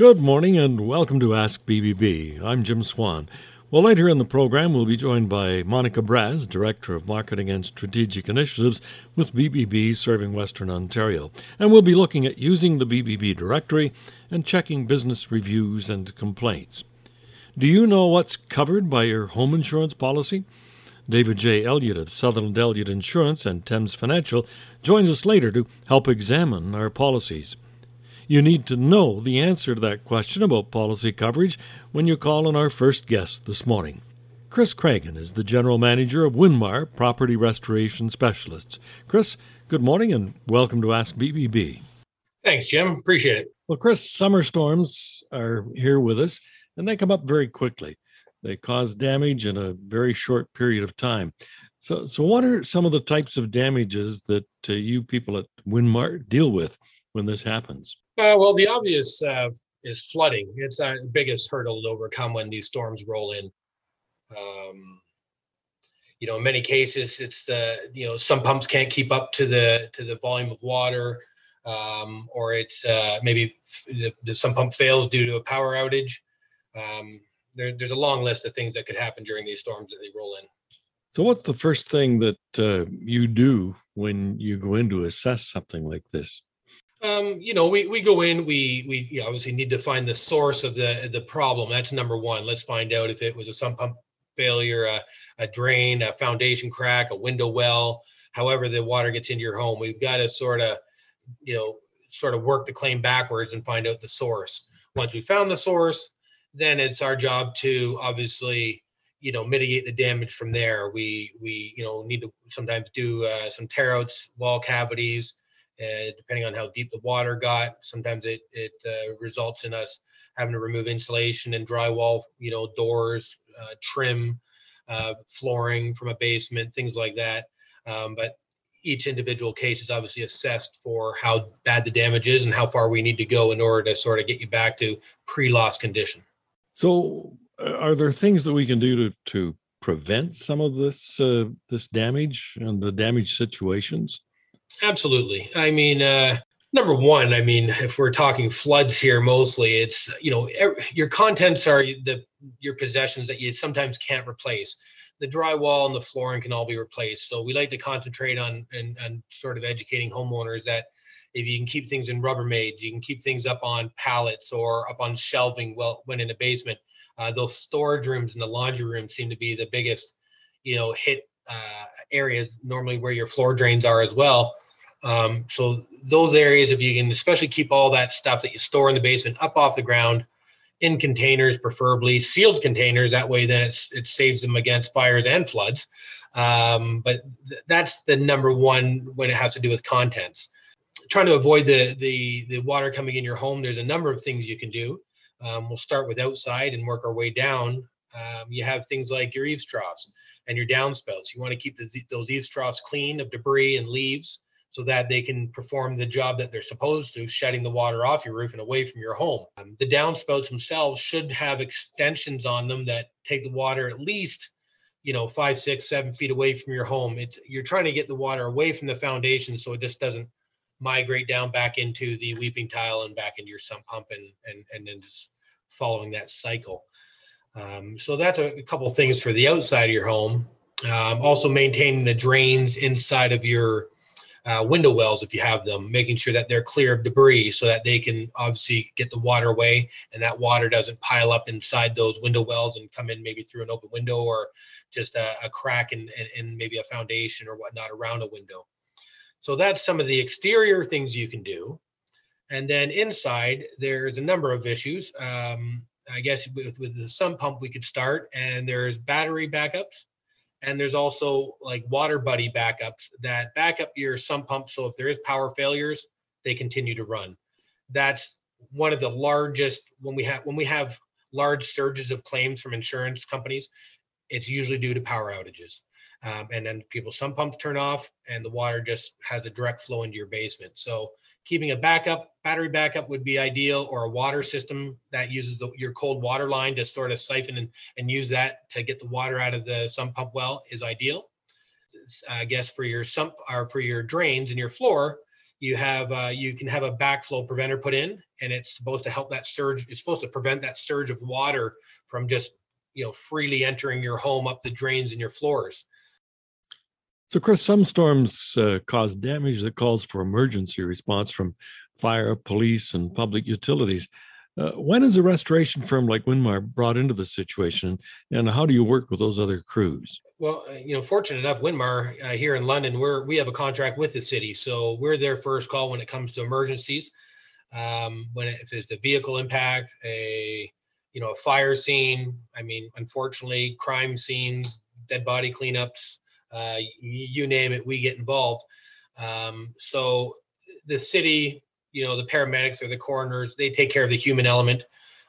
Good morning and welcome to Ask BBB. I'm Jim Swan. Well, later in the program, we'll be joined by Monica Braz, Director of Marketing and Strategic Initiatives with BBB serving Western Ontario. And we'll be looking at using the BBB directory and checking business reviews and complaints. Do you know what's covered by your home insurance policy? David J. Elliott of Sutherland Elliott Insurance and Thames Financial joins us later to help examine our policies. You need to know the answer to that question about policy coverage when you call on our first guest this morning. Chris Cragen is the general manager of Winmar Property Restoration Specialists. Chris, good morning and welcome to Ask BBB. Thanks, Jim. Appreciate it. Well, Chris, summer storms are here with us and they come up very quickly. They cause damage in a very short period of time. So, so what are some of the types of damages that uh, you people at Winmar deal with when this happens? Uh, well, the obvious uh, is flooding. It's our biggest hurdle to overcome when these storms roll in. Um, you know, in many cases, it's the you know some pumps can't keep up to the to the volume of water, um, or it's uh, maybe the, the, some pump fails due to a power outage. Um, there, there's a long list of things that could happen during these storms that they roll in. So, what's the first thing that uh, you do when you go in to assess something like this? Um, you know, we, we go in, we we obviously need to find the source of the the problem. That's number one. Let's find out if it was a sump pump failure, a, a drain, a foundation crack, a window well, however the water gets into your home. We've got to sort of, you know, sort of work the claim backwards and find out the source. Once we found the source, then it's our job to obviously you know mitigate the damage from there we we you know need to sometimes do uh, some tear outs wall cavities uh, depending on how deep the water got. Sometimes it it uh, results in us having to remove insulation and drywall, you know, doors, uh, trim, uh, flooring from a basement, things like that. Um, but each individual case is obviously assessed for how bad the damage is and how far we need to go in order to sort of get you back to pre-loss condition. So, uh, are there things that we can do to to prevent some of this uh, this damage and the damage situations? Absolutely. I mean, uh, number one, I mean, if we're talking floods here, mostly it's you know your contents are the your possessions that you sometimes can't replace. The drywall and the flooring can all be replaced. So we like to concentrate on and, and sort of educating homeowners that if you can keep things in Rubbermaid, you can keep things up on pallets or up on shelving. Well, when in a basement, uh, those storage rooms and the laundry rooms seem to be the biggest, you know, hit uh, areas normally where your floor drains are as well. Um, so those areas, if you can especially keep all that stuff that you store in the basement up off the ground in containers, preferably sealed containers. That way, then it's it saves them against fires and floods. Um, but th- that's the number one when it has to do with contents. Trying to avoid the the the water coming in your home. There's a number of things you can do. Um, we'll start with outside and work our way down. Um, you have things like your eaves troughs and your downspouts. You want to keep the, those eaves troughs clean of debris and leaves so that they can perform the job that they're supposed to, shedding the water off your roof and away from your home. Um, the downspouts themselves should have extensions on them that take the water at least, you know, five, six, seven feet away from your home. It's you're trying to get the water away from the foundation so it just doesn't migrate down back into the weeping tile and back into your sump pump and and and then just following that cycle. Um, so that's a, a couple things for the outside of your home. Um, also maintaining the drains inside of your uh, window wells if you have them, making sure that they're clear of debris so that they can obviously get the water away and that water doesn't pile up inside those window wells and come in maybe through an open window or just a, a crack in maybe a foundation or whatnot around a window. So that's some of the exterior things you can do. And then inside, there's a number of issues. Um, I guess with, with the sump pump, we could start, and there's battery backups and there's also like water buddy backups that back up your sump pump so if there is power failures they continue to run. That's one of the largest when we have when we have large surges of claims from insurance companies it's usually due to power outages. Um, and then people sump pumps turn off and the water just has a direct flow into your basement. So keeping a backup battery backup would be ideal or a water system that uses the, your cold water line to sort of siphon and, and use that to get the water out of the sump pump well is ideal i guess for your sump or for your drains and your floor you have uh, you can have a backflow preventer put in, and it's supposed to help that surge. It's supposed to prevent that surge of water from just you know freely entering your home up the drains and your floors. So, Chris, some storms uh, cause damage that calls for emergency response from fire, police, and public utilities. Uh, when is a restoration firm like Winmar brought into the situation, and how do you work with those other crews? Well, uh, you know, fortunate enough, Winmar uh, here in London, we're we have a contract with the city, so we're their first call when it comes to emergencies. Um, when it, if there's a vehicle impact, a you know a fire scene, I mean, unfortunately, crime scenes, dead body cleanups, uh, you name it, we get involved. Um, so the city you know the paramedics or the coroners they take care of the human element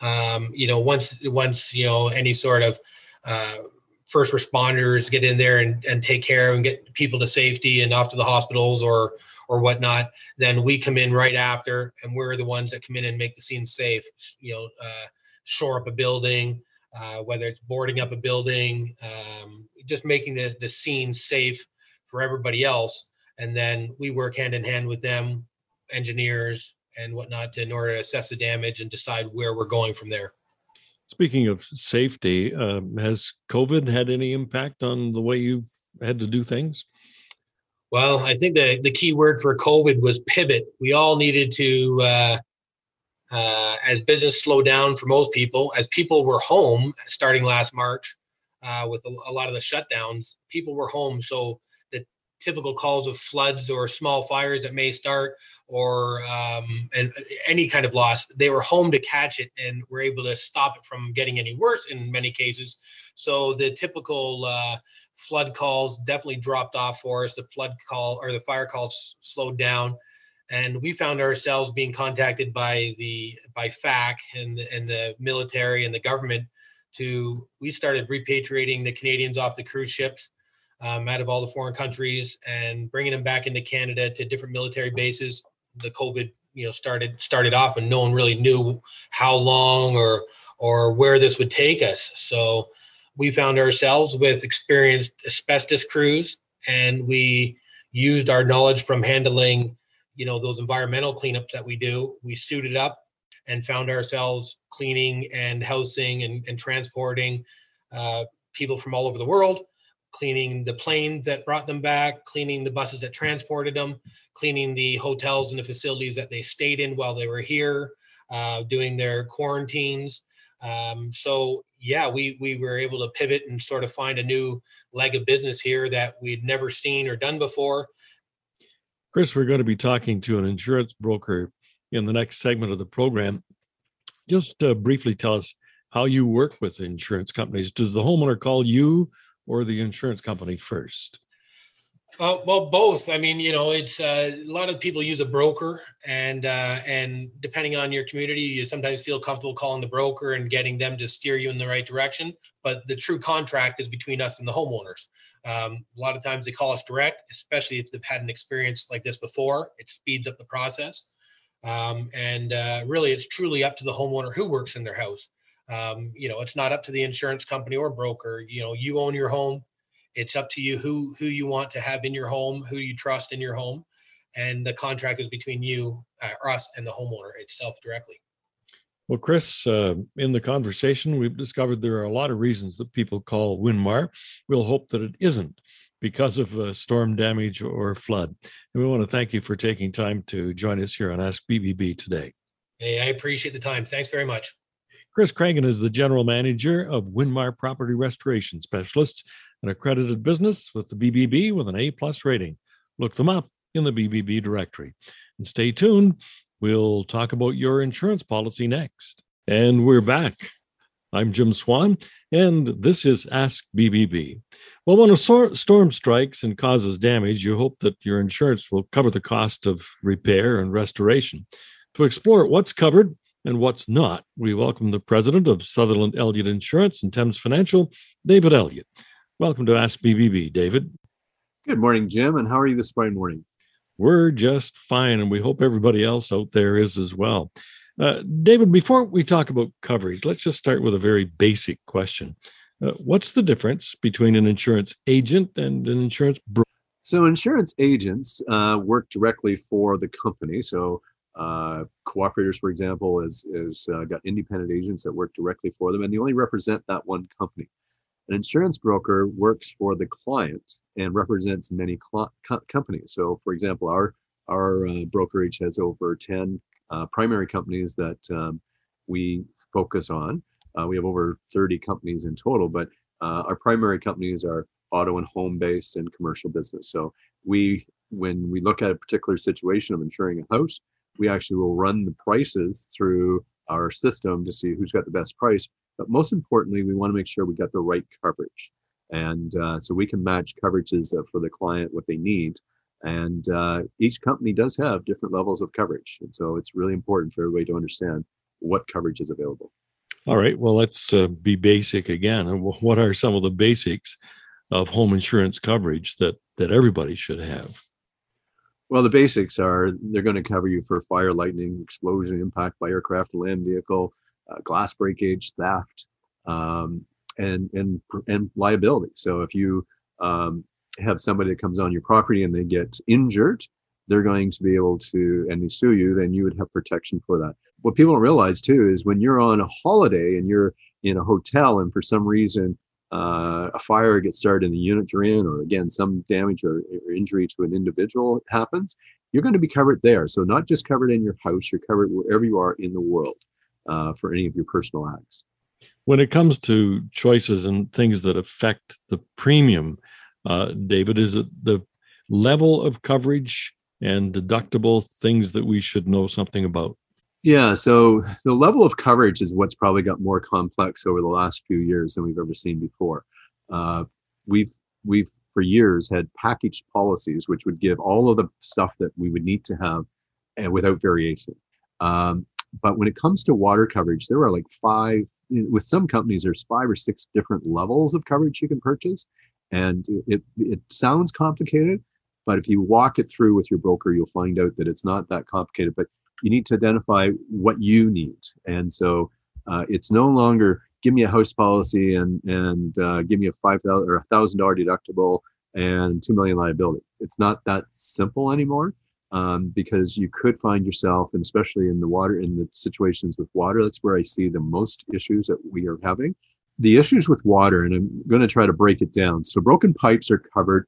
um, you know once once you know any sort of uh, first responders get in there and, and take care and get people to safety and off to the hospitals or or whatnot then we come in right after and we're the ones that come in and make the scene safe you know uh, shore up a building uh, whether it's boarding up a building um, just making the, the scene safe for everybody else and then we work hand in hand with them engineers and whatnot in order to assess the damage and decide where we're going from there. Speaking of safety, uh, has COVID had any impact on the way you've had to do things? Well, I think the, the key word for COVID was pivot. We all needed to, uh, uh, as business slowed down for most people, as people were home starting last March uh, with a, a lot of the shutdowns, people were home. So the typical calls of floods or small fires that may start or um, and any kind of loss they were home to catch it and were able to stop it from getting any worse in many cases. So the typical uh, flood calls definitely dropped off for us. The flood call or the fire calls slowed down and we found ourselves being contacted by the by PHAC and and the military and the government to we started repatriating the canadians off the cruise ships um, out of all the foreign countries and bringing them back into Canada to different military bases. The COVID, you know, started started off, and no one really knew how long or or where this would take us. So we found ourselves with experienced asbestos crews, and we used our knowledge from handling, you know, those environmental cleanups that we do. We suited up and found ourselves cleaning and housing and, and transporting uh, people from all over the world cleaning the planes that brought them back, cleaning the buses that transported them, cleaning the hotels and the facilities that they stayed in while they were here, uh, doing their quarantines. Um, so yeah, we we were able to pivot and sort of find a new leg of business here that we'd never seen or done before. Chris, we're going to be talking to an insurance broker in the next segment of the program. Just uh, briefly tell us how you work with insurance companies. Does the homeowner call you or the insurance company first? Uh, well, both. I mean, you know, it's uh, a lot of people use a broker, and uh, and depending on your community, you sometimes feel comfortable calling the broker and getting them to steer you in the right direction. But the true contract is between us and the homeowners. Um, a lot of times they call us direct, especially if they've had an experience like this before. It speeds up the process, um, and uh, really, it's truly up to the homeowner who works in their house. Um, you know, it's not up to the insurance company or broker. You know, you own your home. It's up to you who who you want to have in your home, who you trust in your home, and the contract is between you, uh, us, and the homeowner itself directly. Well, Chris, uh, in the conversation, we've discovered there are a lot of reasons that people call Winmar. We'll hope that it isn't because of uh, storm damage or flood. And we want to thank you for taking time to join us here on Ask BBB today. Hey, I appreciate the time. Thanks very much. Chris Cragen is the general manager of Winmar Property Restoration Specialists, an accredited business with the BBB with an A plus rating. Look them up in the BBB directory. And stay tuned. We'll talk about your insurance policy next. And we're back. I'm Jim Swan, and this is Ask BBB. Well, when a storm strikes and causes damage, you hope that your insurance will cover the cost of repair and restoration. To explore what's covered and what's not, we welcome the president of Sutherland Elliott Insurance and Thames Financial, David Elliott. Welcome to Ask BBB, David. Good morning, Jim. And how are you this fine morning? We're just fine, and we hope everybody else out there is as well. Uh, David, before we talk about coverage, let's just start with a very basic question. Uh, what's the difference between an insurance agent and an insurance broker? So insurance agents uh, work directly for the company. So uh, Co-operators, for example, is is uh, got independent agents that work directly for them, and they only represent that one company. An insurance broker works for the client and represents many cl- co- companies. So, for example, our our uh, brokerage has over ten uh, primary companies that um, we focus on. Uh, we have over 30 companies in total, but uh, our primary companies are auto and home based and commercial business. So we, when we look at a particular situation of insuring a house, we actually will run the prices through our system to see who's got the best price. But most importantly, we want to make sure we got the right coverage. And uh, so we can match coverages for the client what they need. And uh, each company does have different levels of coverage. And so it's really important for everybody to understand what coverage is available. All right. Well, let's uh, be basic again. What are some of the basics of home insurance coverage that that everybody should have? Well, the basics are they're going to cover you for fire, lightning, explosion, impact by aircraft, land vehicle, uh, glass breakage, theft, um, and and and liability. So if you um, have somebody that comes on your property and they get injured, they're going to be able to, and they sue you, then you would have protection for that. What people don't realize too is when you're on a holiday and you're in a hotel and for some reason uh, a fire gets started in the unit you're in, or again, some damage or, or injury to an individual happens, you're going to be covered there. So, not just covered in your house, you're covered wherever you are in the world uh, for any of your personal acts. When it comes to choices and things that affect the premium, uh, David, is it the level of coverage and deductible things that we should know something about? Yeah, so the level of coverage is what's probably got more complex over the last few years than we've ever seen before. Uh, we've we've for years had packaged policies which would give all of the stuff that we would need to have and without variation. Um, but when it comes to water coverage, there are like five. With some companies, there's five or six different levels of coverage you can purchase, and it it sounds complicated, but if you walk it through with your broker, you'll find out that it's not that complicated. But you need to identify what you need. And so uh, it's no longer give me a house policy and and uh, give me a five thousand or a thousand dollar deductible and two million liability. It's not that simple anymore um, because you could find yourself, and especially in the water, in the situations with water, that's where I see the most issues that we are having. The issues with water, and I'm going to try to break it down. So broken pipes are covered,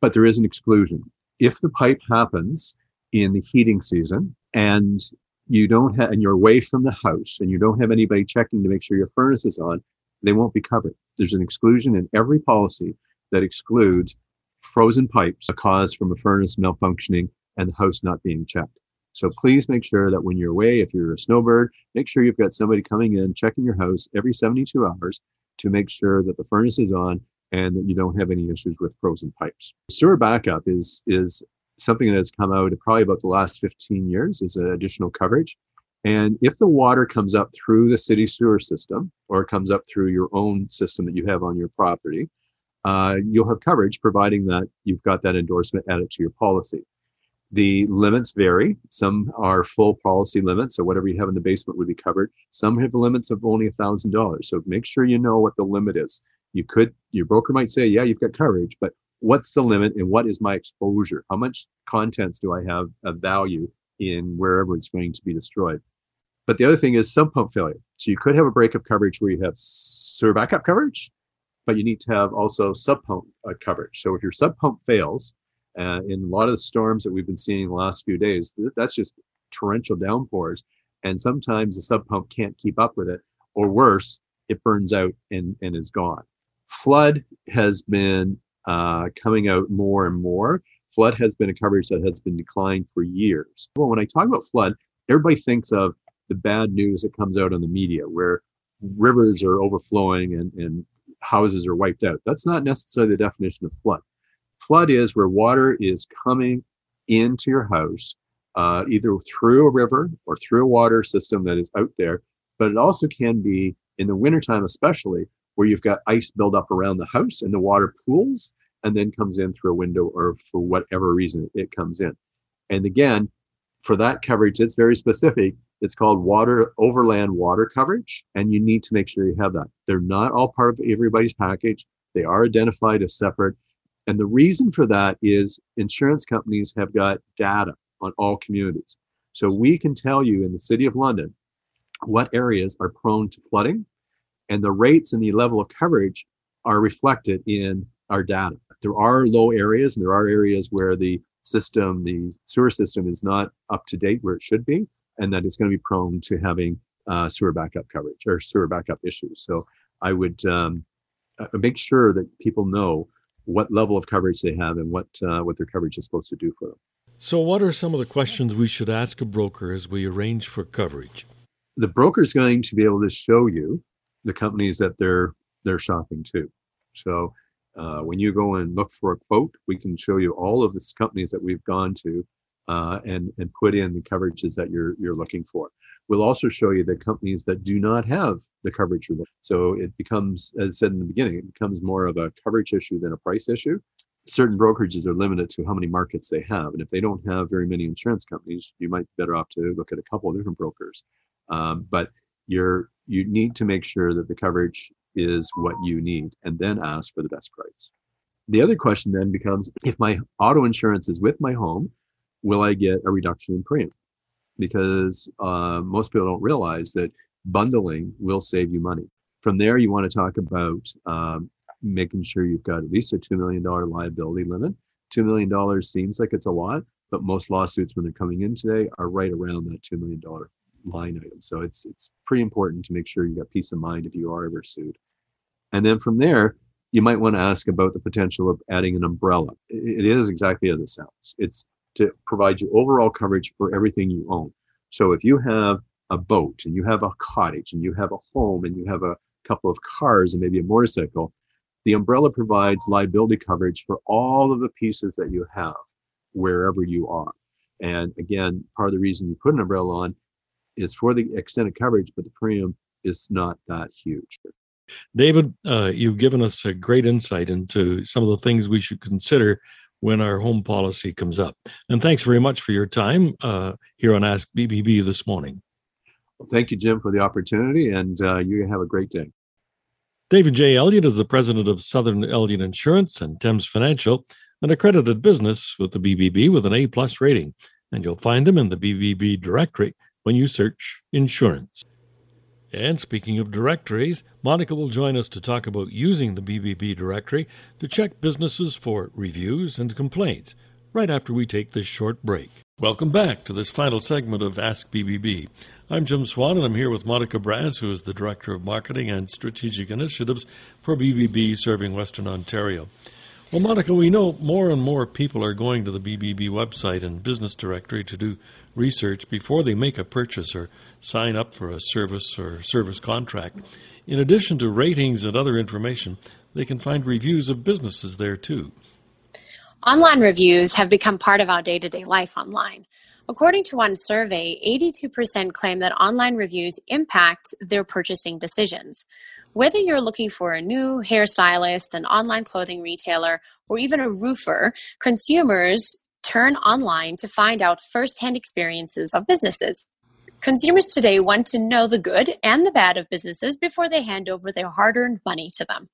but there is an exclusion. If the pipe happens in the heating season, and you don't have and you're away from the house and you don't have anybody checking to make sure your furnace is on they won't be covered. There's an exclusion in every policy that excludes frozen pipes caused from a furnace malfunctioning and the house not being checked. So please make sure that when you're away if you're a snowbird make sure you've got somebody coming in checking your house every 72 hours to make sure that the furnace is on and that you don't have any issues with frozen pipes. Sewer backup is is something that has come out probably about the last 15 years is additional coverage. And if the water comes up through the city sewer system or comes up through your own system that you have on your property, uh, you'll have coverage providing that you've got that endorsement added to your policy. The limits vary. Some are full policy limits, so whatever you have in the basement would be covered. Some have limits of only $1,000. So make sure you know what the limit is. You could, your broker might say, yeah, you've got coverage, but what's the limit and what is my exposure? How much contents do I have of value in wherever it's going to be destroyed? But the other thing is sump pump failure. So you could have a break of coverage where you have sewer backup coverage, but you need to have also sub pump uh, coverage. So if your sub pump fails, uh, in a lot of the storms that we've been seeing the last few days, th- that's just torrential downpours. And sometimes the sub pump can't keep up with it, or worse, it burns out and, and is gone. Flood has been uh, coming out more and more. Flood has been a coverage that has been declined for years. Well, when I talk about flood, everybody thinks of the bad news that comes out on the media where rivers are overflowing and, and houses are wiped out. That's not necessarily the definition of flood. Flood is where water is coming into your house, uh, either through a river or through a water system that is out there. But it also can be in the wintertime, especially where you've got ice build up around the house and the water pools and then comes in through a window or for whatever reason it comes in. And again, for that coverage, it's very specific. It's called water overland water coverage, and you need to make sure you have that. They're not all part of everybody's package. They are identified as separate. And the reason for that is insurance companies have got data on all communities. So we can tell you in the city of London what areas are prone to flooding, and the rates and the level of coverage are reflected in our data. There are low areas, and there are areas where the system, the sewer system, is not up to date where it should be, and that it's going to be prone to having uh, sewer backup coverage or sewer backup issues. So I would um, uh, make sure that people know what level of coverage they have and what uh, what their coverage is supposed to do for them. So, what are some of the questions we should ask a broker as we arrange for coverage? The broker is going to be able to show you the companies that they're they're shopping to. So, uh, when you go and look for a quote, we can show you all of the companies that we've gone to uh, and and put in the coverages that you're you're looking for. We'll also show you the companies that do not have the coverage you're looking. So it becomes, as I said in the beginning, it becomes more of a coverage issue than a price issue. Certain brokerages are limited to how many markets they have, and if they don't have very many insurance companies, you might be better off to look at a couple of different brokers. Um, but you're you need to make sure that the coverage is what you need, and then ask for the best price. The other question then becomes: if my auto insurance is with my home, will I get a reduction in premium? Because uh, most people don't realize that bundling will save you money. From there, you want to talk about um, making sure you've got at least a $2 million liability limit. $2 million seems like it's a lot, but most lawsuits, when they're coming in today, are right around that $2 million line item. So it's, it's pretty important to make sure you got peace of mind if you are ever sued. And then from there, you might want to ask about the potential of adding an umbrella. It is exactly as it sounds. It's to provide you overall coverage for everything you own. So if you have a boat and you have a cottage and you have a home and you have a couple of cars and maybe a motorcycle, the umbrella provides liability coverage for all of the pieces that you have wherever you are. And again, part of the reason you put an umbrella on is for the extended coverage, but the premium is not that huge. David, uh, you've given us a great insight into some of the things we should consider when our home policy comes up. And thanks very much for your time uh, here on Ask BBB this morning. Well, thank you, Jim, for the opportunity, and uh, you have a great day. David J. Elliott is the president of Sutherland Elliott Insurance and Thames Financial, an accredited business with the BBB with an A plus rating. And you'll find them in the BBB directory when you search insurance. And speaking of directories, Monica will join us to talk about using the BBB directory to check businesses for reviews and complaints right after we take this short break. Welcome back to this final segment of Ask BBB. I'm Jim Swan, and I'm here with Monica Braz, who is the Director of Marketing and Strategic Initiatives for BBB serving Western Ontario. Well, Monica, we know more and more people are going to the BBB website and business directory to do research before they make a purchase or sign up for a service or service contract. In addition to ratings and other information, they can find reviews of businesses there too. Online reviews have become part of our day to day life online. According to one survey, 82% claim that online reviews impact their purchasing decisions. Whether you're looking for a new hairstylist, an online clothing retailer, or even a roofer, consumers turn online to find out firsthand experiences of businesses. Consumers today want to know the good and the bad of businesses before they hand over their hard earned money to them.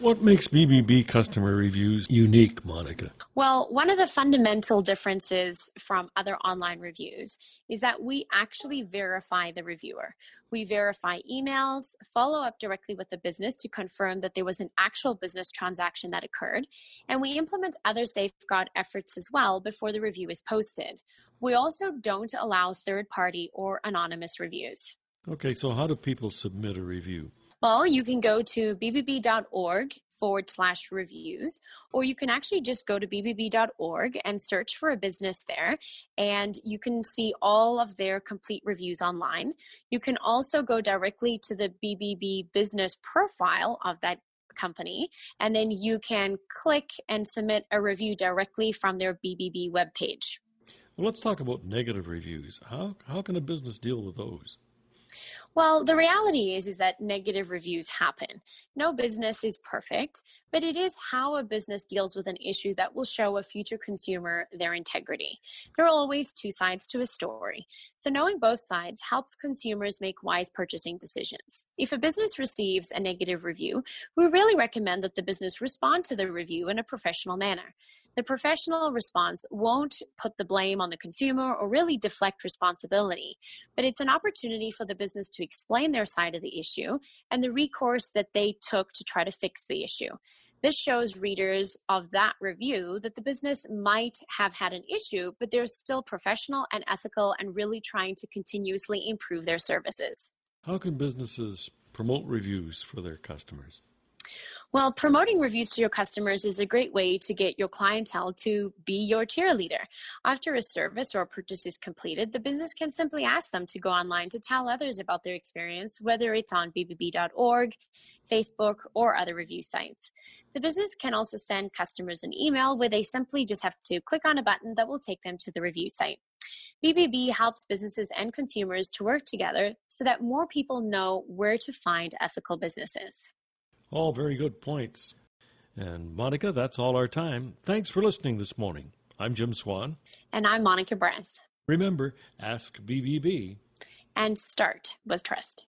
What makes BBB customer reviews unique, Monica? Well, one of the fundamental differences from other online reviews is that we actually verify the reviewer. We verify emails, follow up directly with the business to confirm that there was an actual business transaction that occurred, and we implement other safeguard efforts as well before the review is posted. We also don't allow third party or anonymous reviews. Okay, so how do people submit a review? Well, you can go to bbb.org forward slash reviews, or you can actually just go to bbb.org and search for a business there, and you can see all of their complete reviews online. You can also go directly to the BBB business profile of that company, and then you can click and submit a review directly from their BBB webpage. Well, let's talk about negative reviews. How, how can a business deal with those? Well, the reality is is that negative reviews happen. No business is perfect, but it is how a business deals with an issue that will show a future consumer their integrity. There are always two sides to a story. So knowing both sides helps consumers make wise purchasing decisions. If a business receives a negative review, we really recommend that the business respond to the review in a professional manner. The professional response won't put the blame on the consumer or really deflect responsibility, but it's an opportunity for the business to explain their side of the issue and the recourse that they took to try to fix the issue. This shows readers of that review that the business might have had an issue, but they're still professional and ethical and really trying to continuously improve their services. How can businesses promote reviews for their customers? Well, promoting reviews to your customers is a great way to get your clientele to be your cheerleader. After a service or a purchase is completed, the business can simply ask them to go online to tell others about their experience, whether it's on bbb.org, Facebook, or other review sites. The business can also send customers an email where they simply just have to click on a button that will take them to the review site. BBB helps businesses and consumers to work together so that more people know where to find ethical businesses. All very good points. And Monica, that's all our time. Thanks for listening this morning. I'm Jim Swan. And I'm Monica Braz. Remember, ask BBB. And start with trust.